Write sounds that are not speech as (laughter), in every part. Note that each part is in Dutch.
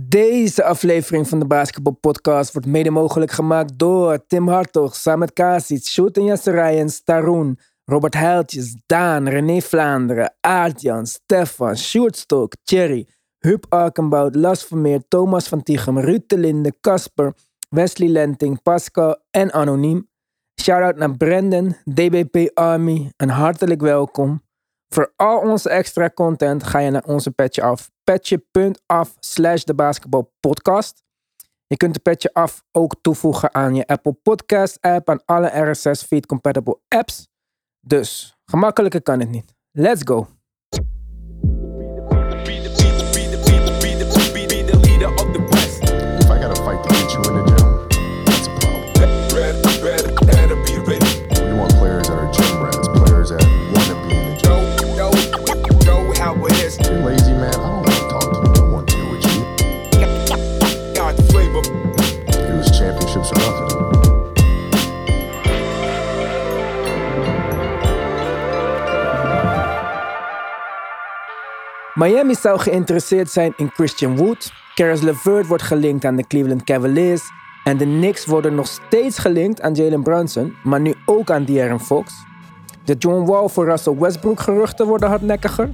Deze aflevering van de Basketball Podcast wordt mede mogelijk gemaakt door Tim Hartog, Samet Kasic, Sjoerd en Staroen, Robert Heiltjes, Daan, René Vlaanderen, Aartjan, Stefan, Sjoerd Stok, Thierry, Huub Arkenbout, Las Vermeer, Thomas van Tichem, Ruud de Linde, Casper, Wesley Lenting, Pascal en Anoniem. Shoutout naar Brendan, DBP Army, een hartelijk welkom. Voor al onze extra content ga je naar onze petje af. Petje.af slash de basketbalpodcast. Je kunt de petje af ook toevoegen aan je Apple Podcast app, aan alle RSS feed compatible apps. Dus, gemakkelijker kan het niet. Let's go! Miami zou geïnteresseerd zijn in Christian Wood. Karis LeVert wordt gelinkt aan de Cleveland Cavaliers. En de Knicks worden nog steeds gelinkt aan Jalen Brunson, maar nu ook aan De'Aaron Fox. De John Wall voor Russell Westbrook geruchten worden hardnekkiger.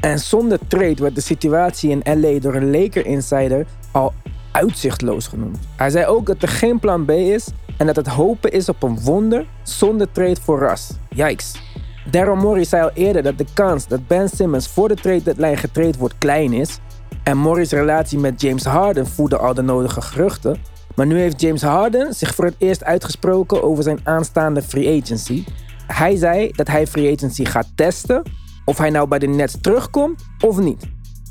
En zonder trade werd de situatie in LA door een Laker insider al uitzichtloos genoemd. Hij zei ook dat er geen plan B is en dat het hopen is op een wonder zonder trade voor Russ. Yikes. Daryl Morey zei al eerder dat de kans dat Ben Simmons voor de trade deadline getraind wordt klein is. En Morey's relatie met James Harden voerde al de nodige geruchten. Maar nu heeft James Harden zich voor het eerst uitgesproken over zijn aanstaande free agency. Hij zei dat hij free agency gaat testen of hij nou bij de Nets terugkomt of niet.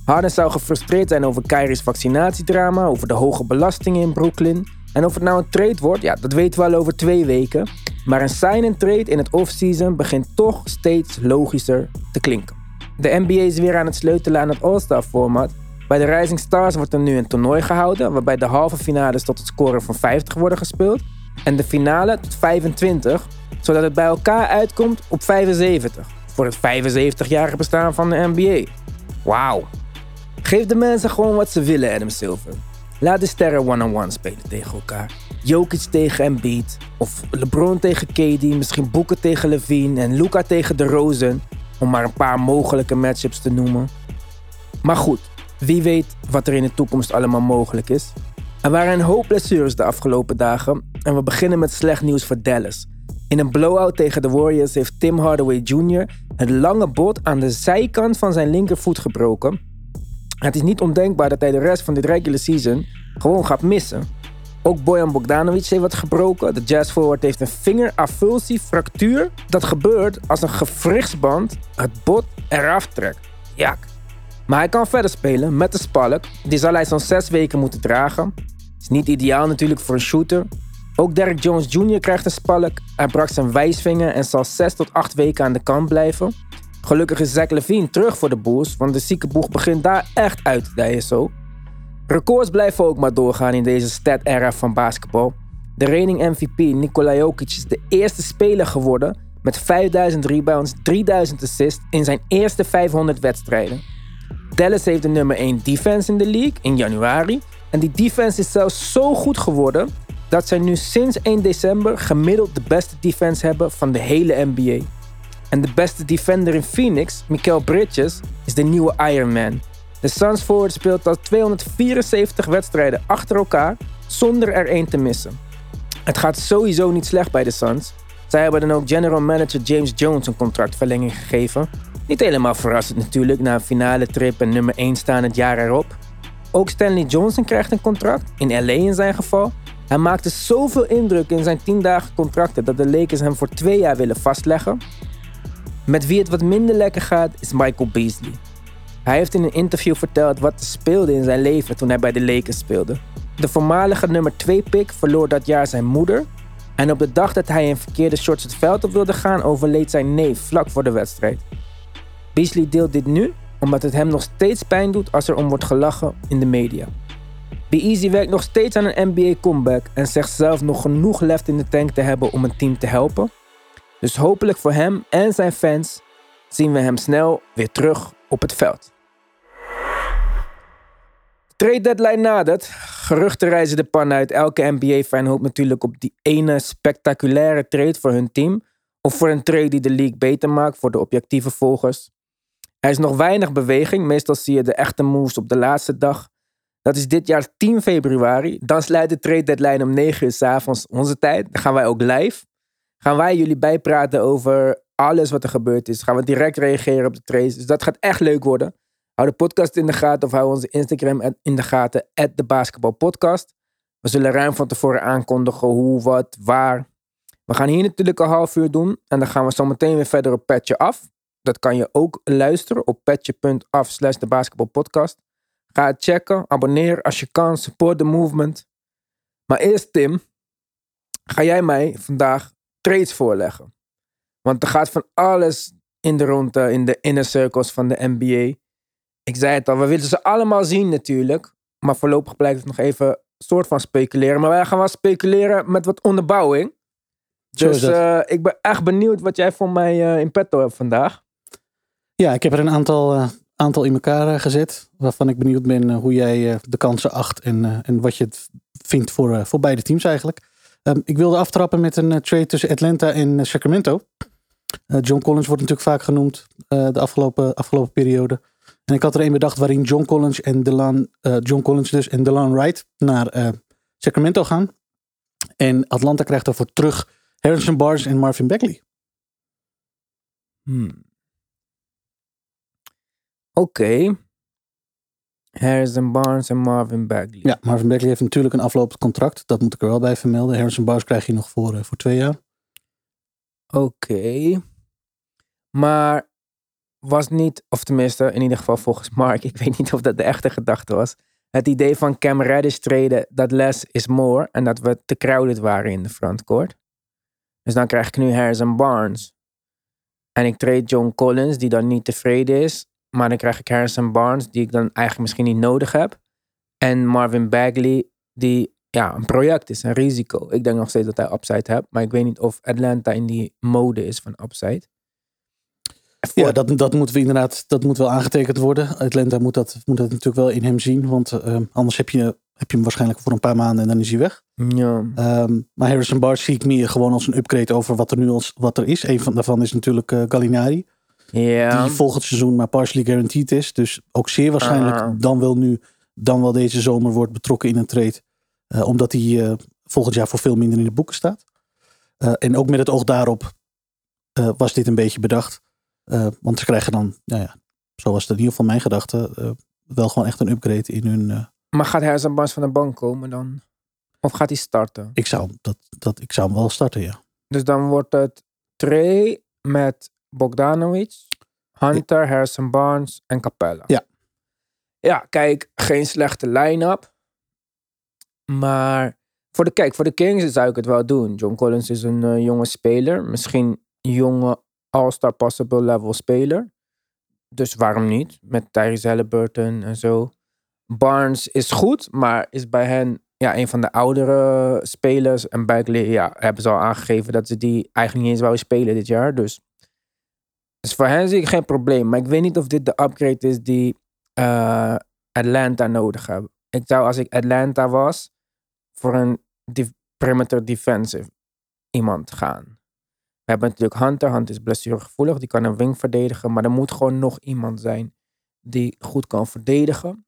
Harden zou gefrustreerd zijn over Kyrie's vaccinatiedrama, over de hoge belastingen in Brooklyn. En of het nou een trade wordt, ja, dat weten we al over twee weken. Maar een sign-and-trade in het offseason begint toch steeds logischer te klinken. De NBA is weer aan het sleutelen aan het All-Star format. Bij de Rising Stars wordt er nu een toernooi gehouden, waarbij de halve finales tot het scoren van 50 worden gespeeld. En de finale tot 25, zodat het bij elkaar uitkomt op 75. Voor het 75-jarige bestaan van de NBA. Wauw. Geef de mensen gewoon wat ze willen, Adam Silver. Laat de sterren one-on-one spelen tegen elkaar. Jokic tegen Embiid. Of LeBron tegen KD. Misschien Booker tegen Levine. En Luca tegen de Rosen. Om maar een paar mogelijke matchups te noemen. Maar goed, wie weet wat er in de toekomst allemaal mogelijk is. Er waren een hoop blessures de afgelopen dagen. En we beginnen met slecht nieuws voor Dallas. In een blowout tegen de Warriors heeft Tim Hardaway Jr. het lange bot aan de zijkant van zijn linkervoet gebroken. Het is niet ondenkbaar dat hij de rest van dit regular season gewoon gaat missen. Ook Bojan Bogdanovic heeft wat gebroken. De Jazz forward heeft een vingeravulsiefractuur. Dat gebeurt als een gewrichtsband het bot eraf trekt. Jak. Maar hij kan verder spelen met de spalk. Die zal hij zo'n 6 weken moeten dragen. Is niet ideaal natuurlijk voor een shooter. Ook Derek Jones Jr. krijgt een spalk. Hij brak zijn wijsvinger en zal 6 tot 8 weken aan de kant blijven. Gelukkig is Zach Levine terug voor de Bulls, want de ziekenboeg begint daar echt uit te dijen zo. Records blijven ook maar doorgaan in deze stat-era van basketbal. De reigning MVP Nikola Jokic is de eerste speler geworden met 5000 rebounds, 3000 assists in zijn eerste 500 wedstrijden. Dallas heeft de nummer 1 defense in de league in januari. En die defense is zelfs zo goed geworden dat zij nu sinds 1 december gemiddeld de beste defense hebben van de hele NBA. En de beste defender in Phoenix, Mikael Bridges, is de nieuwe Iron Man. De Suns forward speelt al 274 wedstrijden achter elkaar zonder er één te missen. Het gaat sowieso niet slecht bij de Suns. Zij hebben dan ook general manager James Jones een contractverlenging gegeven. Niet helemaal verrassend natuurlijk na een finale trip en nummer 1 staan het jaar erop. Ook Stanley Johnson krijgt een contract, in LA in zijn geval. Hij maakte zoveel indruk in zijn 10 dagen contracten dat de Lakers hem voor twee jaar willen vastleggen. Met wie het wat minder lekker gaat is Michael Beasley. Hij heeft in een interview verteld wat er speelde in zijn leven toen hij bij de Lakers speelde. De voormalige nummer 2 pick verloor dat jaar zijn moeder. En op de dag dat hij in verkeerde shorts het veld op wilde gaan, overleed zijn neef vlak voor de wedstrijd. Beasley deelt dit nu omdat het hem nog steeds pijn doet als er om wordt gelachen in de media. Be Easy werkt nog steeds aan een NBA comeback en zegt zelf nog genoeg left in de tank te hebben om een team te helpen. Dus hopelijk voor hem en zijn fans zien we hem snel weer terug op het veld. Trade deadline nadert. Geruchten reizen de pan uit. Elke NBA-fan hoopt natuurlijk op die ene spectaculaire trade voor hun team. Of voor een trade die de league beter maakt voor de objectieve volgers. Er is nog weinig beweging. Meestal zie je de echte moves op de laatste dag. Dat is dit jaar 10 februari. Dan sluit de trade deadline om 9 uur s avonds onze tijd. Dan gaan wij ook live. Gaan wij jullie bijpraten over alles wat er gebeurd is. Gaan we direct reageren op de trades. Dus dat gaat echt leuk worden. Hou de podcast in de gaten of hou onze Instagram in de gaten. de basketbalpodcast. We zullen ruim van tevoren aankondigen hoe, wat, waar. We gaan hier natuurlijk een half uur doen. En dan gaan we zo meteen weer verder op Petje Af. Dat kan je ook luisteren op petje.af slash de basketbalpodcast. Ga het checken, abonneer als je kan, support the movement. Maar eerst Tim, ga jij mij vandaag trades voorleggen. Want er gaat van alles in de ronde, in de inner circles van de NBA. Ik zei het al, we willen ze allemaal zien natuurlijk. Maar voorlopig blijft het nog even soort van speculeren. Maar wij gaan wel speculeren met wat onderbouwing. Dus uh, ik ben echt benieuwd wat jij voor mij uh, in petto hebt vandaag. Ja, ik heb er een aantal, uh, aantal in elkaar gezet. Waarvan ik benieuwd ben hoe jij de kansen acht. En, en wat je het vindt voor, voor beide teams eigenlijk. Um, ik wilde aftrappen met een trade tussen Atlanta en Sacramento. John Collins wordt natuurlijk vaak genoemd de afgelopen, afgelopen periode. En ik had er een bedacht waarin John Collins en Delan, John Collins dus en Delan Wright naar Sacramento gaan. En Atlanta krijgt daarvoor terug Harrison Barnes en Marvin Bagley. Hmm. Oké. Harrison Barnes en Marvin Bagley. Ja, Marvin Bagley heeft natuurlijk een aflopend contract. Dat moet ik er wel bij vermelden. Harrison Barnes krijg je nog voor, uh, voor twee jaar. Oké. Maar was niet, of tenminste in ieder geval volgens (laughs) Mark, ik weet niet of dat de echte gedachte was. Het idee van Cam Reddish treden dat less is more en dat we te crowded waren in de frontcourt. Dus dan krijg ik nu Harrison Barnes. En ik trade John Collins, die dan niet tevreden is. Maar dan krijg ik Harrison Barnes, die ik dan eigenlijk misschien niet nodig heb. En Marvin Bagley, die ja, een project is, een risico. Ik denk nog steeds dat hij upside hebt. Maar ik weet niet of Atlanta in die mode is van upside. Ja, dat, dat moet inderdaad dat moet wel aangetekend worden. Atlanta moet dat, moet dat natuurlijk wel in hem zien. Want uh, anders heb je, heb je hem waarschijnlijk voor een paar maanden en dan is hij weg. Ja. Um, maar Harrison Barnes zie ik meer gewoon als een upgrade over wat er nu als, wat er is. Een van daarvan is natuurlijk uh, Gallinari. Ja. Die volgend seizoen maar partially guaranteed is. Dus ook zeer waarschijnlijk uh. dan wel nu, dan wel deze zomer wordt betrokken in een trade. Uh, omdat hij volgend jaar voor veel minder in de boeken staat. en ook met het oog daarop was dit een beetje bedacht. Want ze krijgen dan, nou ja, zo was het in ieder geval mijn gedachte, wel gewoon echt een upgrade in hun. Maar gaat Harrison Barnes van de bank komen dan? Of gaat hij starten? Ik zou, dat, dat, ik zou hem wel starten, ja. Dus dan wordt het Trey met Bogdanovic, Hunter. Harrison Barnes en Capella. Ja. Ja, kijk, geen slechte line-up. Maar voor de, kijk, voor de Kings zou ik het wel doen. John Collins is een jonge speler. Misschien jonge all-star possible level speler. Dus waarom niet? Met Tyrese Halliburton en zo. Barnes is goed, maar is bij hen ja, een van de oudere spelers. En Bagley ja, hebben ze al aangegeven dat ze die eigenlijk niet eens wouden spelen dit jaar. Dus, dus voor hen zie ik geen probleem. Maar ik weet niet of dit de upgrade is die uh, Atlanta nodig hebben. Ik zou als ik Atlanta was, voor een perimeter defensive iemand gaan. We hebben natuurlijk Hunter. Hunter is blessuregevoelig. Die kan een wing verdedigen. Maar er moet gewoon nog iemand zijn die goed kan verdedigen.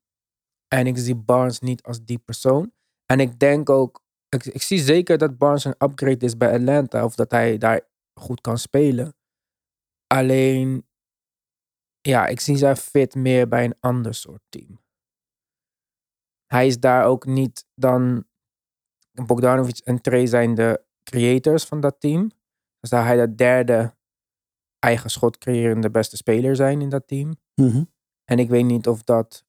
En ik zie Barnes niet als die persoon. En ik denk ook, ik, ik zie zeker dat Barnes een upgrade is bij Atlanta. Of dat hij daar goed kan spelen. Alleen, ja, ik zie zijn fit meer bij een ander soort team. Hij is daar ook niet dan. Bogdanovic en Trey zijn de creators van dat team. Dus zou hij de derde eigen schot creërende beste speler zijn in dat team. Mm En ik weet niet of dat.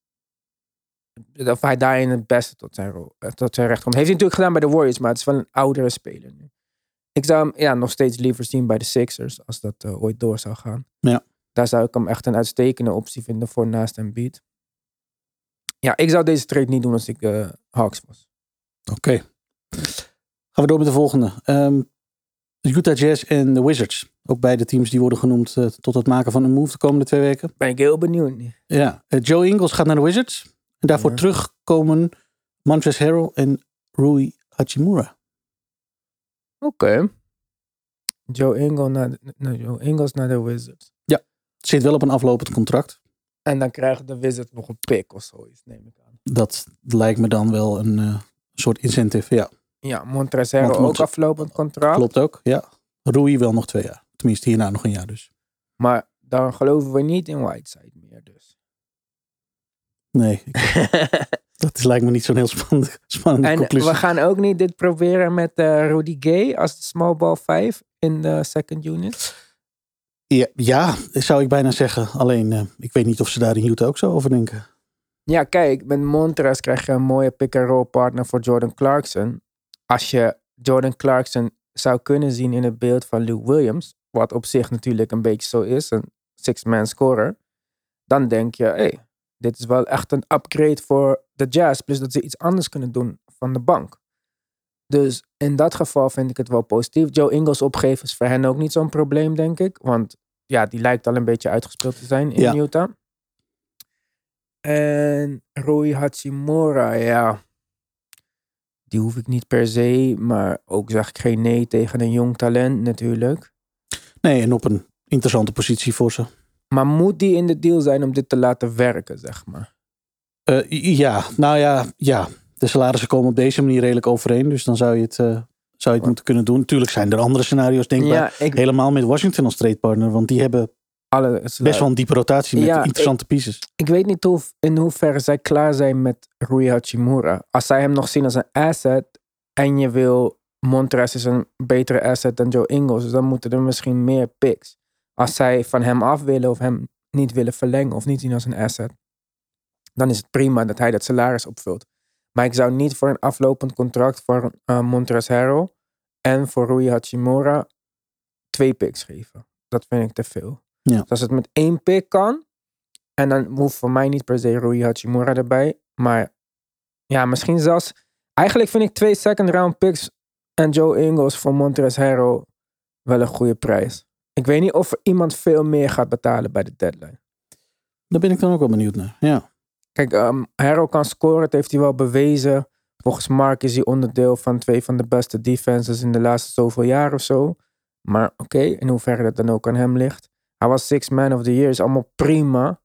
Of hij daarin het beste tot zijn, rol, eh, tot zijn recht komt. Heeft hij natuurlijk gedaan bij de Warriors, maar het is wel een oudere speler nu. Ik zou hem ja, nog steeds liever zien bij de Sixers, als dat uh, ooit door zou gaan. Ja. Daar zou ik hem echt een uitstekende optie vinden voor naast een beat. Ja, ik zou deze trade niet doen als ik uh, Hawks was. Oké. Okay. Gaan we door met de volgende. Um, Utah Jazz en de Wizards. Ook beide teams die worden genoemd uh, tot het maken van een move de komende twee weken. Ben ik heel benieuwd. Ja, Joe Ingles gaat naar de Wizards. En daarvoor Ja. terugkomen Montrezl Harrell en Rui Hachimura. Oké. Joe, Ingles naar de, nou, Joe Ingles naar de Wizards. Zit wel op een aflopend contract. En dan krijgen de Wizards nog een pick of zoiets, neem ik aan. Dat lijkt me dan wel een eh, soort incentive. Ja, Ja, Montrezl ook aflopend contract. klopt ook. Ja. Rui wel nog twee jaar. Tenminste, hierna nog een jaar dus. Maar dan geloven we niet in Whiteside meer dus. Nee, ik- (laughs) dat is, lijkt me niet zo'n heel spannende, (laughs) spannende en conclusie. we gaan ook niet dit proberen met eh, Rudy Gay als de small ball 5 in de second unit. Ja, ja, zou ik bijna zeggen. Alleen, eh, ik weet niet of ze daar in Utah ook zo over denken. Ja, kijk, met Montrez krijg je een mooie pick-and-roll partner voor Jordan Clarkson. Als je Jordan Clarkson zou kunnen zien in het beeld van Lou Williams, wat op zich natuurlijk een beetje zo is, een six-man scorer, dan denk je, hé, hey, dit is wel echt een upgrade voor de Jazz, plus dat ze iets anders kunnen doen van de bank. Dus in dat geval vind ik het wel positief. Joe Ingles opgeven is voor hen ook niet zo'n probleem, denk ik. Want ja, die lijkt al een beetje uitgespeeld te zijn in Ja. Utah. En Rui Hachimura, ja. Die hoef ik niet per se, maar ook zeg ik geen nee tegen een jong talent natuurlijk. Nee, en op een interessante positie voor ze. Maar moet die in de deal zijn om dit te laten werken, zeg maar? Eh, ja, nou ja, ja. De salarissen komen op deze manier redelijk overeen. Dus dan zou je het, eh, zou je het moeten kunnen doen. Tuurlijk zijn er andere scenario's denkbaar. Ja, ik Helemaal met Washington als trade partner. Want die hebben alle, best wel een diepe rotatie met Ja, interessante pieces. Ik weet niet hoe, in hoeverre zij klaar zijn met Rui Hachimura. Als zij hem nog zien als een asset en je wil Montrez is een betere asset dan Joe Ingles, dus dan moeten er misschien meer picks. Als zij van hem af willen of hem niet willen verlengen of niet zien als een asset, dan is het prima dat hij dat salaris opvult. Maar ik zou niet voor een aflopend contract voor uh, Montrez Harrell en voor Rui Hachimura twee picks geven. Dat vind ik te veel. Ja. Dus als het met één pick kan, en dan hoeft voor mij niet per se Rui Hachimura erbij. Maar ja, misschien zelfs... Eigenlijk vind ik twee second round picks en Joe Ingles voor Montrezl Harrell wel een goede prijs. Ik weet niet of er iemand veel meer gaat betalen bij de deadline. Daar ben ik dan ook wel benieuwd naar. Ja. Kijk, um, Harrell kan scoren, dat heeft hij wel bewezen. Volgens Mark is hij onderdeel van twee van de beste defenses in de laatste zoveel jaar of zo. Maar oké, in hoeverre dat dan ook aan hem ligt. Hij was Six Man of the Year, is allemaal prima.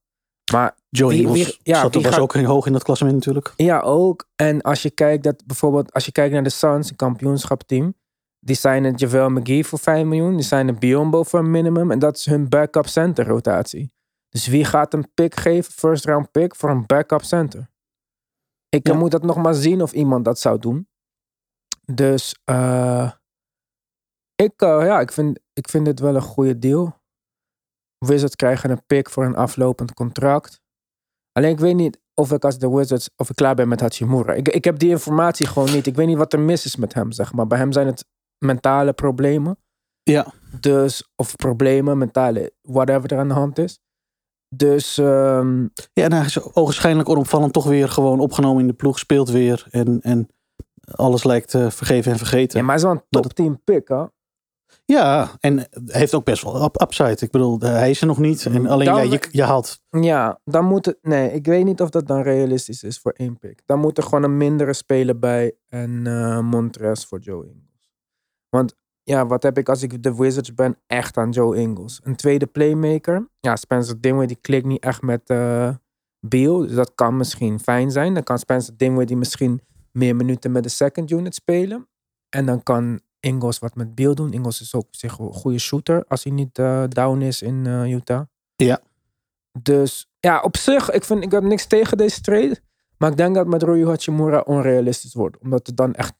Maar Joe Wie- ja, zat, was gaat- ook heel hoog in dat klassement natuurlijk. Ja, ook. En als je kijkt dat bijvoorbeeld, als je kijkt naar de Suns, een kampioenschapteam, die zijn een JaVale McGee voor 5 miljoen, die zijn een Biombo voor een minimum en dat is hun backup center rotatie. Dus wie gaat een pick geven, first round pick, voor een backup center? Ik Ja. moet dat nog maar zien of iemand dat zou doen. Dus eh, ik, eh, ja, ik, vind, ik vind dit wel een goede deal. Wizards krijgen een pick voor een aflopend contract. Alleen ik weet niet of ik als de Wizards of ik klaar ben met Hachimura. Ik, ik heb die informatie gewoon niet. Ik weet niet wat er mis is met hem, zeg maar. Bij hem zijn het mentale problemen. Ja, Dus, of problemen, mentale, whatever er aan de hand is. Dus, ehm, ja en hij is ogenschijnlijk onopvallend toch weer gewoon opgenomen in de ploeg. Speelt weer en, en alles lijkt eh, vergeven en vergeten. ja, maar hij is wel een top 10 pick, hè? Ja, en heeft ook best wel up- upside. Ik bedoel, hij is er nog niet. En alleen Dan- ja, je, je haalt. Ja, dan moet het... Nee, ik weet niet of dat dan realistisch is voor één pick. Dan moet er gewoon een mindere speler bij en eh Montrez voor Joe Ingles. Want ja, wat heb ik als ik de Wizards ben? Echt aan Joe Ingles. Een tweede playmaker. Ja, Spencer Dinwiddie die klikt niet echt met eh Beal. Dus dat kan misschien fijn zijn. Dan kan Spencer Dinwiddie misschien meer minuten met de second unit spelen. En dan kan Ingles wat met Beal doen. Ingles is ook op zich een goede shooter als hij niet eh, down is in eh, Utah. Ja. Dus ja, op zich, ik, vind, ik heb niks tegen deze trade. Maar ik denk dat met Rui Hachimura onrealistisch wordt. Omdat er dan echt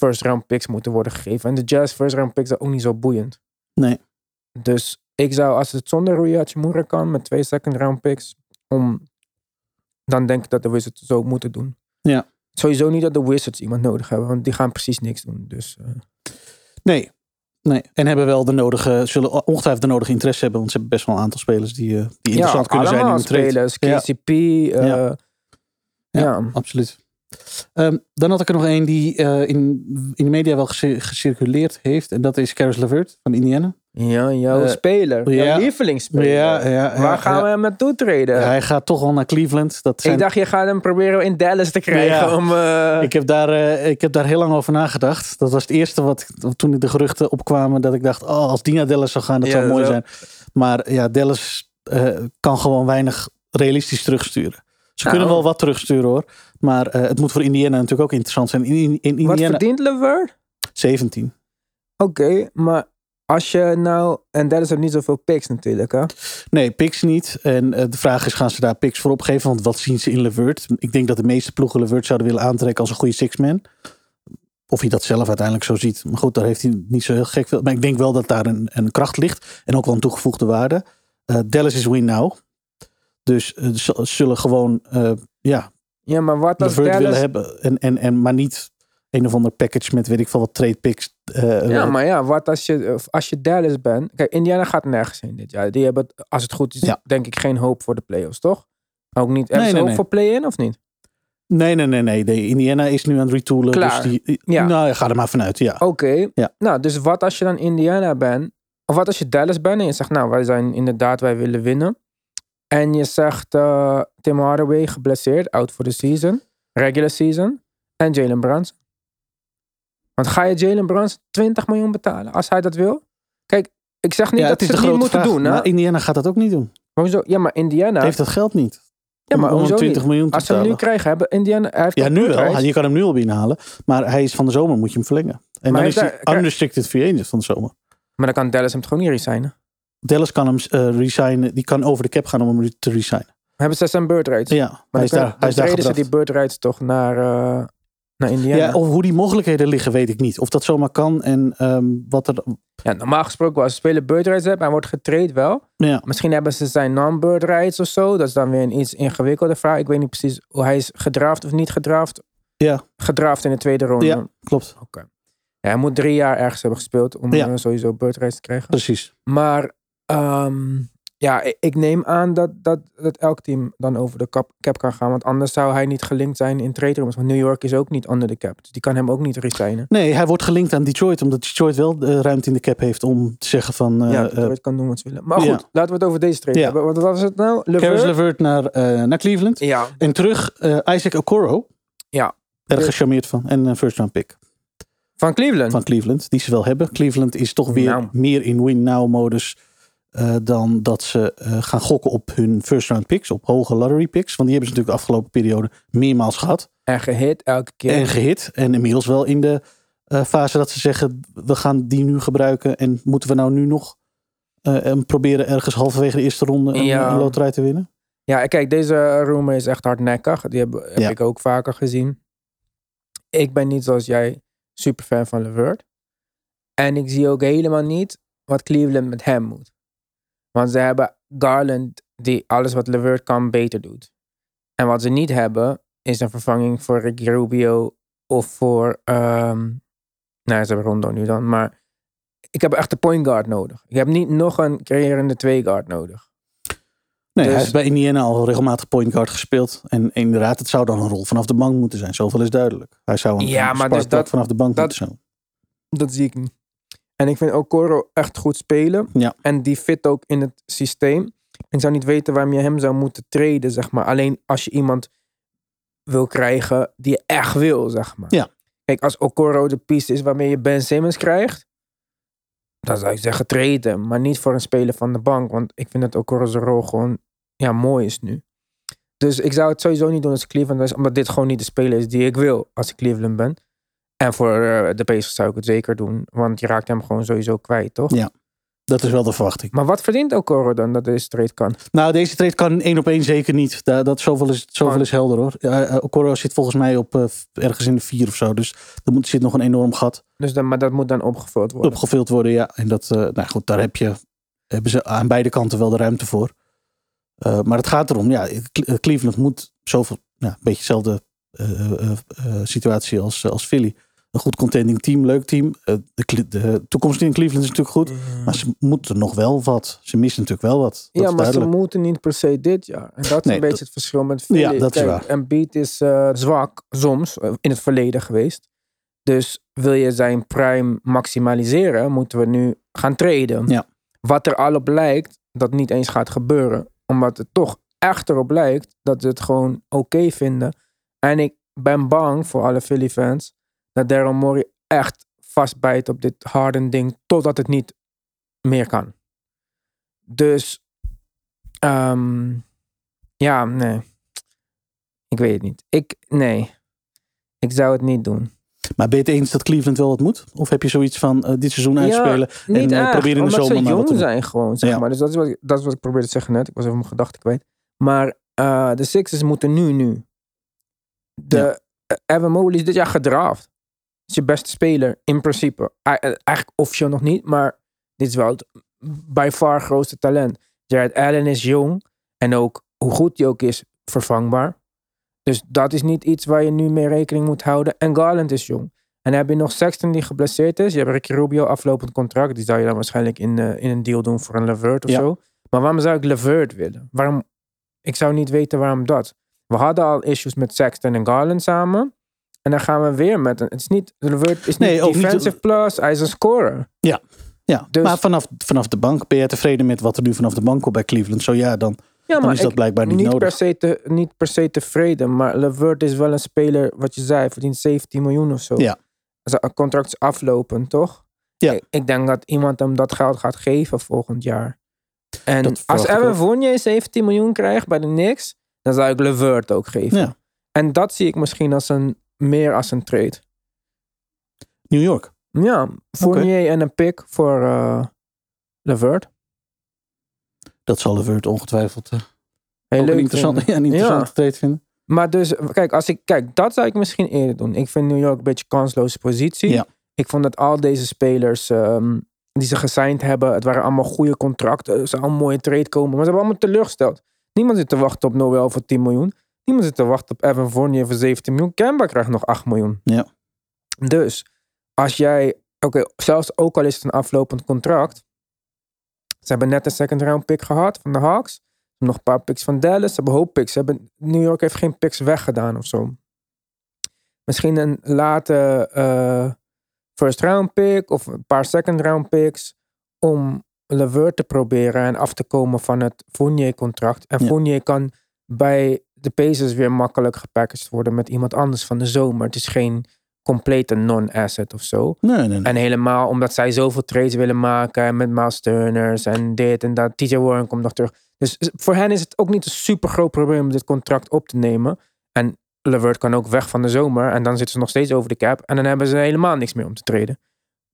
first round picks moeten worden gegeven. En de Jazz first round picks zijn ook niet zo boeiend. Nee. Dus ik zou, als het zonder Rui Hachimura kan, met twee second round picks, om, dan denk ik dat de Wizards het zo moeten doen. Ja. Sowieso niet dat de Wizards iemand nodig hebben, want die gaan precies niks doen. Dus eh, Nee. Nee. En hebben wel de nodige, zullen ongetwijfeld de nodige interesse hebben. Want ze hebben best wel een aantal spelers die, eh, die interessant kunnen zijn in allemaal een trade. spelers. KCP, eh. Ja, absoluut. Ehm, dan had ik er nog één die eh, in, in de media wel gecir- gecirculeerd heeft. En dat is Karis LeVert van Indiana. Ja, jouw Eh, speler. Jouw ja. lievelingsspeler. Ja, ja, Waar gaan ja. we hem naartoe treden? Hij gaat toch wel naar Cleveland. Dat zijn Ik dacht, je gaat hem proberen in Dallas te krijgen. Ja. Om, eh, Ik heb, daar, ik heb daar heel lang over nagedacht. Dat was het eerste wat toen de geruchten opkwamen. Dat ik dacht, oh, als die naar Dallas zou gaan, dat Ja, zou mooi zo. zijn. Maar ja, Dallas eh, kan gewoon weinig realistisch terugsturen. Ze Nou. kunnen wel wat terugsturen hoor. Maar eh, het moet voor Indiana natuurlijk ook interessant zijn. In, in, in wat verdient Levert? 17. Oké, maar als je nou... En Dallas heeft niet zoveel picks natuurlijk, hè? Nee, picks niet. En eh, de vraag is, gaan ze daar picks voor opgeven? Want wat zien ze in Levert? Ik denk dat de meeste ploegen Levert zouden willen aantrekken als een goede six-man. Of hij dat zelf uiteindelijk zo ziet. Maar goed, daar heeft hij niet zo heel gek veel. Maar ik denk wel dat daar een, een kracht ligt. En ook wel een toegevoegde waarde. Eh, Dallas is win now. Dus ze zullen gewoon ja, Ja, maar wat als Dallas... willen hebben. En, en, en, maar niet een of ander package met weet ik veel wat trade picks. eh, Ja, eh, maar ja, wat als je, als je Dallas bent... Kijk, Indiana gaat nergens heen dit jaar. Die hebben, als het goed is, Ja. denk ik geen hoop voor de playoffs, toch? Ook niet. Hebben Nee, ze nee, hoop nee. voor play-in of niet? Nee, nee, nee, nee. De Indiana is nu aan het retoolen. Klaar. Dus die, Ja. Nou, ja, ga er maar vanuit. Ja. Oké. Ja. Nou, dus wat als je dan Indiana bent? Of wat als je Dallas bent en je zegt, nou, wij zijn inderdaad, wij willen winnen. En je zegt, eh, Tim Hardaway geblesseerd, out for the season, regular season. En Jalen Brunson. Want ga je Jalen Brunson 20 miljoen betalen als hij dat wil? Kijk, ik zeg niet ja, dat ze het niet moeten vraag. doen. Hè? Maar Indiana gaat dat ook niet doen. Hoezo? Ja, maar Indiana... Heeft dat geld niet. ja, maar om, om hoezo 20 niet? miljoen te Als ze hem nu krijgen, hebben Indiana... Hij heeft Ja, nu wel. Je kan hem nu al binnenhalen. Maar hij is van de zomer, moet je hem verlengen. En Maar dan is hij- unrestricted free agent van de zomer. Maar dan kan Dallas hem toch gewoon niet resignen? Dallas kan hem eh, resignen. Die kan over de cap gaan om hem te resignen. Hebben ze zijn bird rights? Ja, Maar hij is dan, daar, hij is daar treden ze die bird rights toch naar, eh, naar Indiana? Ja, of hoe die mogelijkheden liggen, weet ik niet. Of dat zomaar kan en ehm, wat er... Ja, normaal gesproken, als een speler bird rights hebben, hij wordt getraind wel. Ja, Misschien hebben ze zijn non-bird rights of zo. Dat is dan weer een iets ingewikkelde vraag. Ik weet niet precies hoe hij is gedraft of niet gedraft. Ja. Gedraft in de tweede ronde. Ja. klopt. Oké. Ja, hij moet drie jaar ergens hebben gespeeld om Ja. eh, sowieso bird rights te krijgen. Precies. Maar ehm, ja, ik, ik neem aan dat, dat, dat elk team dan over de cap, cap kan gaan. Want anders zou hij niet gelinkt zijn in trade rooms. Want New York is ook niet onder de cap. Dus die kan hem ook niet resignen. Nee, hij wordt gelinkt aan Detroit. Omdat Detroit wel de ruimte in de cap heeft om te zeggen van... eh, ja, eh, Detroit kan doen wat ze willen. Maar goed, ja. laten we het over deze trade Ja. hebben. Wat was het nou? Caris Levert? LeVert naar, eh, naar Cleveland. Ja. En terug eh, Isaac Okoro. Ja. Erg gecharmeerd van. En een first round pick Van Cleveland. van Cleveland. Die ze wel hebben. Cleveland is toch weer Nou. meer in win-now eh, dan dat ze eh, gaan gokken op hun first round picks. Op hoge lottery picks. Want die hebben ze natuurlijk de afgelopen periode meermaals gehad. En gehit elke keer. En gehit. En inmiddels wel in de eh, fase dat ze zeggen. We gaan die nu gebruiken. En moeten we nou nu nog en proberen ergens halverwege de eerste ronde een, Ja. een loterij te winnen? Ja, kijk, deze rumor is echt hardnekkig. Die heb, heb Ja. ik ook vaker gezien. Ik ben niet zoals jij super fan van Levert. En ik zie ook helemaal niet wat Cleveland met hem moet. Want ze hebben Garland die alles wat Levert kan beter doet. En wat ze niet hebben is een vervanging voor Ricky Rubio of voor... ehm nou, ze hebben Rondo nu dan, maar ik heb echt een point guard nodig. Ik heb niet nog een creërende twee guard nodig. Nee, Dus- hij heeft bij Indiana al regelmatig point guard gespeeld. En inderdaad, het zou dan een rol vanaf de bank moeten zijn. Zoveel is duidelijk. Hij zou een Ja, maar dus dat- vanaf de bank dat- moeten zijn. Dat zie ik niet. En ik vind Okoro echt goed spelen. Ja. En die fit ook in het systeem. Ik zou niet weten waarom je hem zou moeten treden, zeg maar. Alleen als je iemand wil krijgen die je echt wil, zeg maar. Ja. Kijk, als Okoro de piece is waarmee je Ben Simmons krijgt, dan zou ik zeggen treden. Maar niet voor een speler van de bank. Want ik vind dat Okoro zijn rol gewoon ja, mooi is nu. Dus ik zou het sowieso niet doen als Cleveland is. Omdat dit gewoon niet de speler is die ik wil als ik Cleveland ben. En voor eh, de Pacers zou ik het zeker doen. Want je raakt hem gewoon sowieso kwijt, toch? Ja. Dat is wel de verwachting. Maar wat verdient Okoro dan dat deze trade kan? Nou, deze trade kan één op één zeker niet. Da- Dat, zoveel, is, zoveel Maar- is helder hoor. Ja, eh, Okoro zit volgens mij op eh, ergens in de vier of zo. Dus er moet, zit nog een enorm gat Dus dan, maar dat moet dan opgevuld worden. opgevuld worden. Ja, en dat, eh, nou goed, daar heb je, hebben ze aan beide kanten wel de ruimte voor. Eh, maar het gaat erom, ja, Cle- eh, Cleveland moet zoveel, ja, een beetje dezelfde eh, eh, eh, situatie als, als Philly. Een goed contending team, leuk team. Eh, de, de toekomst in Cleveland is natuurlijk goed. Maar ze moeten nog wel wat. Ze missen natuurlijk wel wat. Dat ja, maar ze moeten niet per se dit jaar. En dat is Nee, een beetje dat- het verschil met Philly. Ja, dat is waar. Embiid is eh, zwak, soms, eh, in het verleden geweest. Dus wil je zijn prime maximaliseren, moeten we nu gaan traden. Ja. wat er al op lijkt, dat niet eens gaat gebeuren. Omdat het toch echt erop lijkt dat ze het gewoon oké vinden. En ik ben bang voor alle Philly fans dat Daryl Morey echt vastbijt op dit Harden ding totdat het niet meer kan. Dus, ehm, ja, nee. Ik weet het niet. Ik, nee. Ik zou het niet doen. Maar ben je het eens dat Cleveland wel wat moet? Of heb je zoiets van eh, dit seizoen uitspelen en echt, proberen in de zomer ze jong te doen? zijn gewoon, zeg Ja. maar. Dus dat is, wat ik, dat is wat ik probeerde te zeggen net. Ik was even mijn gedachten kwijt. Maar eh, de Sixers moeten nu, nu. De Ja. Evan Mobley is dit jaar gedraft. Is je beste speler, in principe. Eh, Eigenlijk officieel nog niet, maar dit is wel het by far grootste talent. Jared Allen is jong. En ook, hoe goed hij ook is, vervangbaar. Dus dat is niet iets waar je nu mee rekening moet houden. En Garland is jong. En dan heb je nog Sexton die geblesseerd is. Je hebt Ricky Rubio aflopend contract. Die zou je dan waarschijnlijk in, eh, in een deal doen voor een Levert of Ja. zo. Maar waarom zou ik Levert willen? Waarom? Ik zou niet weten waarom dat. We hadden al issues met Sexton en Garland samen. En dan gaan we weer met een... Het is niet... Levert is niet Nee, ook niet- defensive plus. Hij is een scorer. Ja, Dus- maar vanaf, vanaf de bank ben jij tevreden met wat er nu vanaf de bank komt bij Cleveland? Zo ja, dan, Ja, dan is dat blijkbaar niet, niet, nodig. per se te, niet per se tevreden. Maar Levert is wel een speler, wat je zei, verdient 17 miljoen of zo. Ja. Zijn contract is aflopen, toch? Ja. Ik, ik denk dat iemand hem dat geld gaat geven volgend jaar. En Dat als Evan. Fournier 17 miljoen krijgt bij de Knicks, dan zou ik Levert ook geven. Ja. En dat zie ik misschien als een, meer als een trade. New York. Ja, Fournier en een pick voor eh Levert. Dat zal Levert ongetwijfeld eh, Heel een leuk interessante, vinden. (laughs) ja, een interessante Ja. trade vinden. Maar dus, kijk, als ik, kijk, dat zou ik misschien eerder doen. Ik vind New York een beetje een kansloze positie. Ja. Ik vond dat al deze spelers ehm, die ze gesigned hebben, het waren allemaal goede contracten. Er zou een mooie trade komen, maar ze hebben allemaal teleurgesteld. Niemand zit te wachten op Noel voor 10 miljoen. Niemand zit te wachten op Evan Fournier voor 17 miljoen. Kemba krijgt nog 8 miljoen. Ja. Dus, als jij, oké, zelfs ook al is het een aflopend contract. Ze hebben net een second round pick gehad van de Hawks. Nog een paar picks van Dallas. Ze hebben hoop picks. Ze hebben, New York heeft geen picks weggedaan of zo. Misschien een late eh, first round pick of een paar second round picks. Om Levert te proberen en af te komen van het Fournier contract. En Ja. Fournier kan bij de Pacers weer makkelijk gepackaged worden met iemand anders van de zomer. Het is geen complete non-asset of zo. Nee, nee, nee. En helemaal omdat zij zoveel trades willen maken. En met Miles Turners en dit en dat. TJ Warren komt nog terug. Dus voor hen is het ook niet een super groot probleem om dit contract op te nemen. En Levert kan ook weg van de zomer. En dan zitten ze nog steeds over de cap. En dan hebben ze helemaal niks meer om te treden.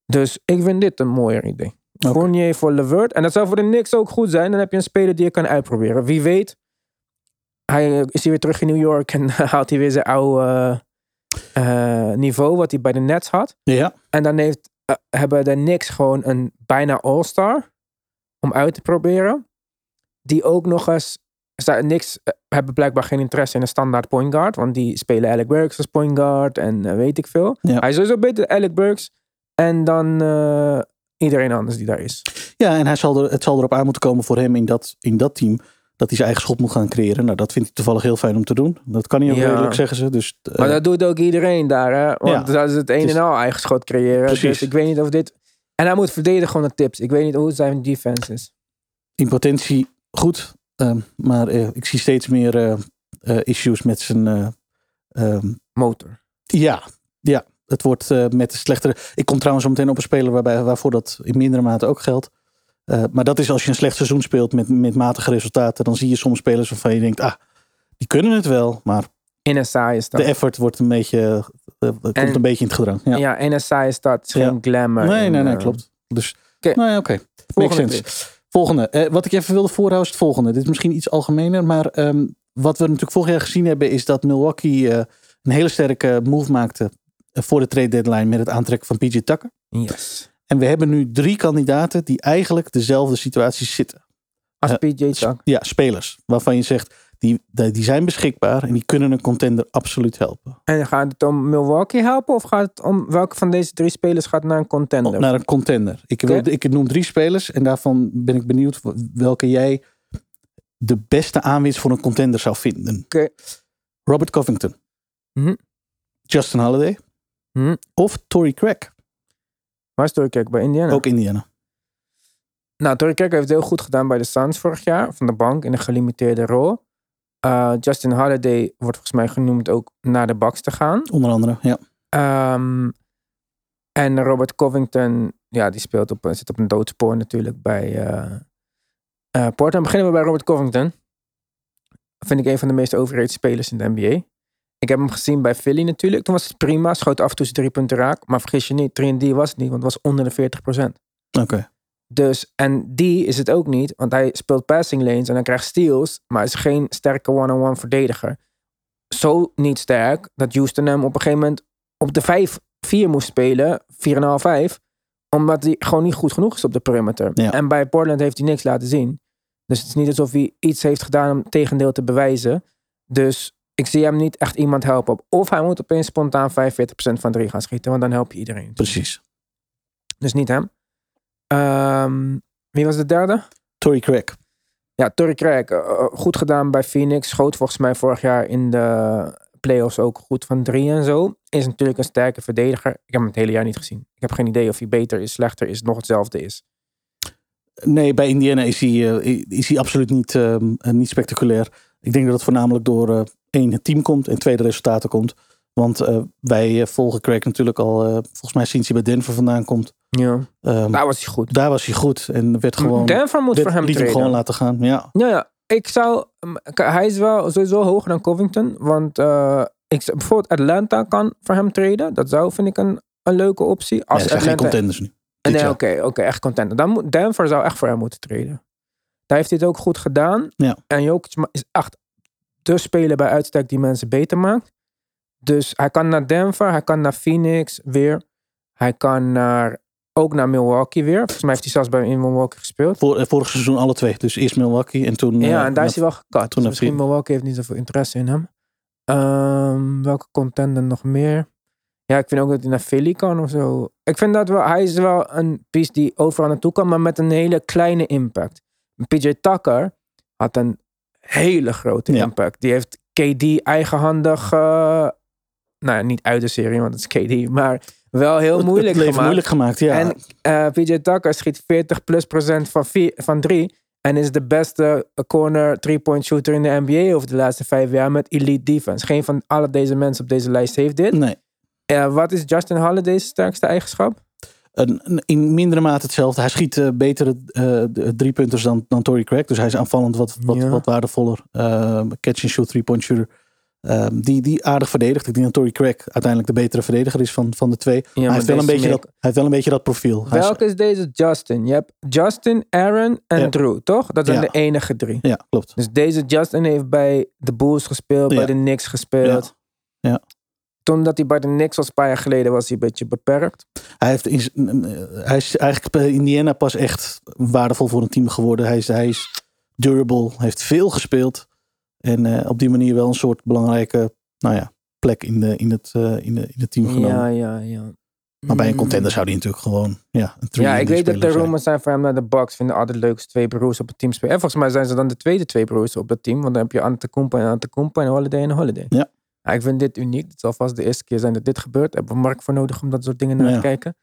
Dus ik vind dit een mooier idee. Fournier voor Levert. En dat zou voor de Knicks ook goed zijn. Dan heb je een speler die je kan uitproberen. Wie weet hij, is hij weer terug in New York en (laughs) haalt hij weer zijn oude eh, eh, niveau wat hij bij de Nets had. Ja, En dan heeft, eh, hebben de Knicks gewoon een bijna all-star om uit te proberen. Die ook nog eens... Eh, hebben blijkbaar geen interesse in een standaard point guard. Want die spelen Alec Burks als point guard en eh, weet ik veel. Ja. Hij is sowieso beter Alec Burks. En dan eh, iedereen anders die daar is. ja en hij zal er, het zal erop aan moeten komen voor hem in dat, in dat team. Dat hij zijn eigen schot moet gaan creëren. Nou, dat vindt hij toevallig heel fijn om te doen. Dat kan hij ook Ja. redelijk, zeggen ze. Dus, eh, Maar dat doet ook iedereen daar. Hè? Want Ja. dat is het een en al eigen schot creëren. Precies. Dus ik weet niet of dit... En hij moet verdedigen gewoon de tips. Ik weet niet hoe zijn defense is. in potentie goed. ehm, maar eh, ik zie steeds meer eh, issues met zijn... eh, ehm, Motor. ja, ja, het wordt met de slechtere... Ik kom trouwens zo meteen op een speler waarbij, waarvoor dat in mindere mate ook geldt. Eh, maar dat is als je een slecht seizoen speelt met, met matige resultaten. Dan zie je soms spelers waarvan je denkt, ah, die kunnen het wel. Maar saaie stad. de effort wordt een beetje, eh, komt En- een beetje in het gedrang. Ja. Ja. Het is Ja. geen glamour. nee, nee, nee, eh, klopt. Dus, Oké. nou ja, oké. Makes Volgende sense. Volgende. Eh, wat ik even wilde voorhouden is het volgende. Dit is misschien iets algemener, maar ehm, wat we natuurlijk vorig jaar gezien hebben is dat Milwaukee eh, een hele sterke move maakte eh, voor de trade deadline met het aantrekken van PJ Tucker. Yes. En we hebben nu drie kandidaten die eigenlijk dezelfde situatie zitten. Als PJ Tuck. Ja, spelers waarvan je zegt die, die zijn beschikbaar en die kunnen een contender absoluut helpen. En gaat het om Milwaukee helpen? Of gaat het om welke van deze drie spelers gaat naar een contender? Op naar een contender. Ik, wil, Oké. ik noem drie spelers en daarvan ben ik benieuwd welke jij de beste aanwinst voor een contender zou vinden. Oké. Robert Covington. Mhm. Justin Holiday. Mhm. Of Tory Craig. Waar is Kijk bij Indiana? Ook Indiana. nou, Torrey heeft het heel goed gedaan bij de Suns vorig jaar. Van de bank in een gelimiteerde rol. Eh, Justin Holiday wordt volgens mij genoemd ook naar de Bucks te gaan. Onder andere, ja. Ehm, en Robert Covington, ja, die speelt op, zit op een doodspoor natuurlijk bij eh eh, Portland. Beginnen we bij Robert Covington. Vind ik een van de meest overrated spelers in de NBA. Ik heb hem gezien bij Philly natuurlijk. Toen was het prima, schoot af en toe zijn drie punten raak. Maar vergis je niet, 3 D was het niet, want het was onder de 40%. Oké. Dus, en die is het ook niet, want hij speelt passing lanes en hij krijgt steals, maar is geen sterke one-on-one verdediger. Zo niet sterk dat Houston hem op een gegeven moment op de 5-4 moest spelen, 4,5-5, omdat hij gewoon niet goed genoeg is op de perimeter. Ja. En bij Portland heeft hij niks laten zien. Dus het is niet alsof hij iets heeft gedaan om tegendeel te bewijzen. Dus ik zie hem niet echt iemand helpen. Of hij moet opeens spontaan 45% van drie gaan schieten, want dan help je iedereen. Precies. Dus niet hem. Ehm, wie was de derde? Tory Craig. Ja, Torrey Craig. eh, goed gedaan bij Phoenix. Schoot volgens mij vorig jaar in de playoffs ook goed van drie en zo. Is natuurlijk een sterke verdediger. Ik heb hem het hele jaar niet gezien. Ik heb geen idee of hij beter is, slechter is, nog hetzelfde is. Nee, bij Indiana is hij, eh, is hij absoluut niet, ehm, eh, niet spectaculair. Ik denk dat het voornamelijk door eh, één, het team komt en twee, de resultaten komt. Want eh, wij eh, volgen Craig natuurlijk al, eh, volgens mij sinds hij bij Denver vandaan komt. Ja, Ehm, daar was hij goed. daar was hij goed en werd gewoon, Denver moet werd, voor hem liet hem gewoon laten gaan. Ja, Ja, ja. Ik zou... Hij is wel sowieso hoger dan Covington. Want eh, ik, bijvoorbeeld Atlanta kan voor hem treden. Dat zou, vind ik, een, een leuke optie. ja Als zijn geen Atlanta- contenders nu. dit Nee, jaar. oké, oké, echt content. Dan moet Denver zou echt voor hem moeten treden. Daar heeft hij het ook goed gedaan. Ja. En Jokic is echt de speler bij uitstek die mensen beter maakt. Dus hij kan naar Denver, hij kan naar Phoenix weer. Hij kan naar, ook naar Milwaukee weer. Volgens mij heeft hij zelfs bij in Milwaukee gespeeld. Voor, eh, vorig seizoen alle twee. Dus eerst Milwaukee en toen... ja, eh, en daar is hij wel gekat. toen Dus misschien Phoenix. Milwaukee heeft niet zoveel interesse in hem. Ehm, welke contender nog meer? Ja, ik vind ook dat hij naar Philly kan of zo. Ik vind dat wel, hij is wel een piece die overal naartoe kan, maar met een hele kleine impact. PJ Tucker had een hele grote Ja. impact. Die heeft KD eigenhandig, eh, nou niet uit de serie, want het is KD, maar wel heel het- moeilijk het gemaakt. moeilijk gemaakt, ja. En eh, PJ Tucker schiet 40 plus procent van, vier, van drie. En is de beste corner three-point shooter in de NBA over de laatste vijf jaar met elite defense. Geen van alle deze mensen op deze lijst heeft dit. nee. Eh, wat is Justin Holiday's sterkste eigenschap? Een, in mindere mate hetzelfde. Hij schiet eh, betere eh, de- driepunters dan, dan Tory Craig. Dus hij is aanvallend wat, wat, Ja. wat waardevoller. Uh, catch and shoot, three-point shooter. Ehm, die, die aardig verdedigt. Ik denk dat Tory Craig uiteindelijk de betere verdediger is van, van de twee. maar hij, heeft wel een beetje dat, hij heeft wel een beetje dat profiel. Is- Welke is deze Justin? Je hebt Justin, Aaron en Ja. Drew, toch? Dat zijn de enige drie. ja, klopt. Dus deze Justin heeft bij de Bulls gespeeld, bij de Knicks gespeeld. Ja. Toen dat hij bij de Knicks was, een paar jaar geleden, was hij een beetje beperkt. Hij, heeft in, hij is eigenlijk bij Indiana pas echt waardevol voor een team geworden. Hij is, hij is durable, heeft veel gespeeld. En eh, op die manier wel een soort belangrijke nou ja, plek in, de, in, het, eh, in, de, in het team genomen. Ja, ja, ja. Maar bij een Mm. contender zou die natuurlijk gewoon ja, een Ja, ik weet dat er rumors zijn voor hem naar de Bucks. Vinden altijd leukste twee broers op het team spelen. En volgens mij zijn ze dan de tweede twee broers op het team. Want dan heb je Antetokounmpo en Antetokounmpo en Holiday en Holiday. Ja. Ik vind dit uniek. Het zal vast de eerste keer zijn dat dit gebeurt. Hebben we Mark voor nodig om dat soort dingen naar te kijken.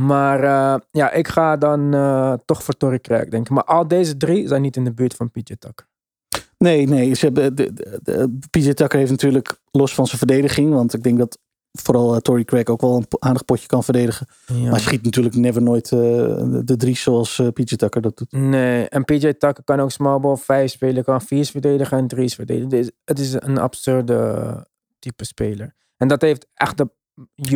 Maar eh, ja, ik ga dan eh, toch voor Torrey Craig denken. Maar al deze drie zijn niet in de buurt van PJ Tucker. Nee, nee. Ze hebben, de, de, de- PJ Tucker heeft natuurlijk los van zijn verdediging. Want ik denk dat vooral eh, Tory Craig ook wel een aardig potje kan verdedigen. Ja. Maar schiet natuurlijk never nooit de drie zoals PJ Tucker dat doet. Nee, en PJ Tucker kan ook small ball 5 spelen, kan 4 verdedigen en 3 verdedigen. Het is, het is een absurde type speler. En dat heeft echt de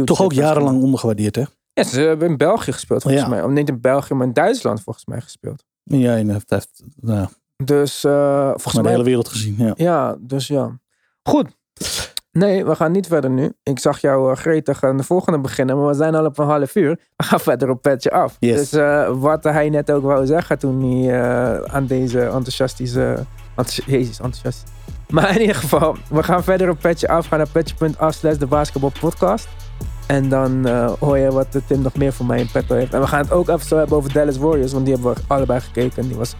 Toch ook jarenlang ondergewaardeerd, hè? Ja, ze hebben in België gespeeld volgens Ja. mij. Of niet in België, maar in Duitsland volgens mij gespeeld. Ja, en hij heeft, hij heeft nou, Dus eh, volgens maar de mij... hele wereld gezien. Ja. Ja, dus ja. Goed. Nee, we gaan niet verder nu. Ik zag jou uh, gretig aan de volgende beginnen, maar we zijn al op een half uur. We gaan (laughs) verder op petje af. Yes. Dus eh, wat hij net ook wou zeggen toen hij aan deze enthousiastische... enthousi- Jezus, enthousiast. Maar in ieder geval, we gaan verder op petje af. Gaan naar petje.af slash de basketbal podcast. En dan eh, hoor je wat Tim nog meer voor mij in petto heeft. En we gaan het ook even zo hebben over Dallas Warriors, want die hebben we allebei gekeken. Die was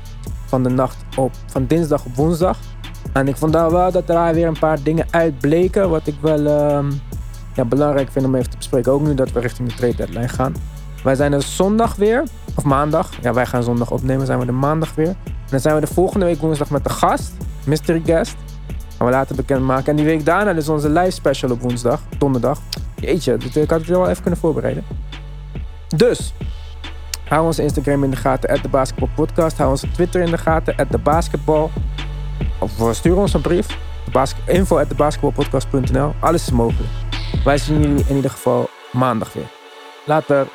van de nacht op, van dinsdag op woensdag. En ik vond daar wel dat er weer een paar dingen uitbleken. Wat ik wel ehm, ja, belangrijk vind om even te bespreken. Ook nu dat we richting de trade deadline gaan. Wij zijn er zondag weer. Of maandag. Ja, wij gaan zondag opnemen. Zijn we er maandag weer. En dan zijn we de volgende week woensdag met de gast. Mystery guest. Gaan we later bekendmaken. En die week daarna dus onze live special op woensdag. Donderdag. Jeetje, dit- ik had het wel even kunnen voorbereiden. Dus, hou onze Instagram in de gaten. At de basketbalpodcast. Hou onze Twitter in de gaten. At de basketbal. Of eh, stuur ons een brief. Info at. Alles is mogelijk. Wij zien jullie in ieder geval maandag weer. Later.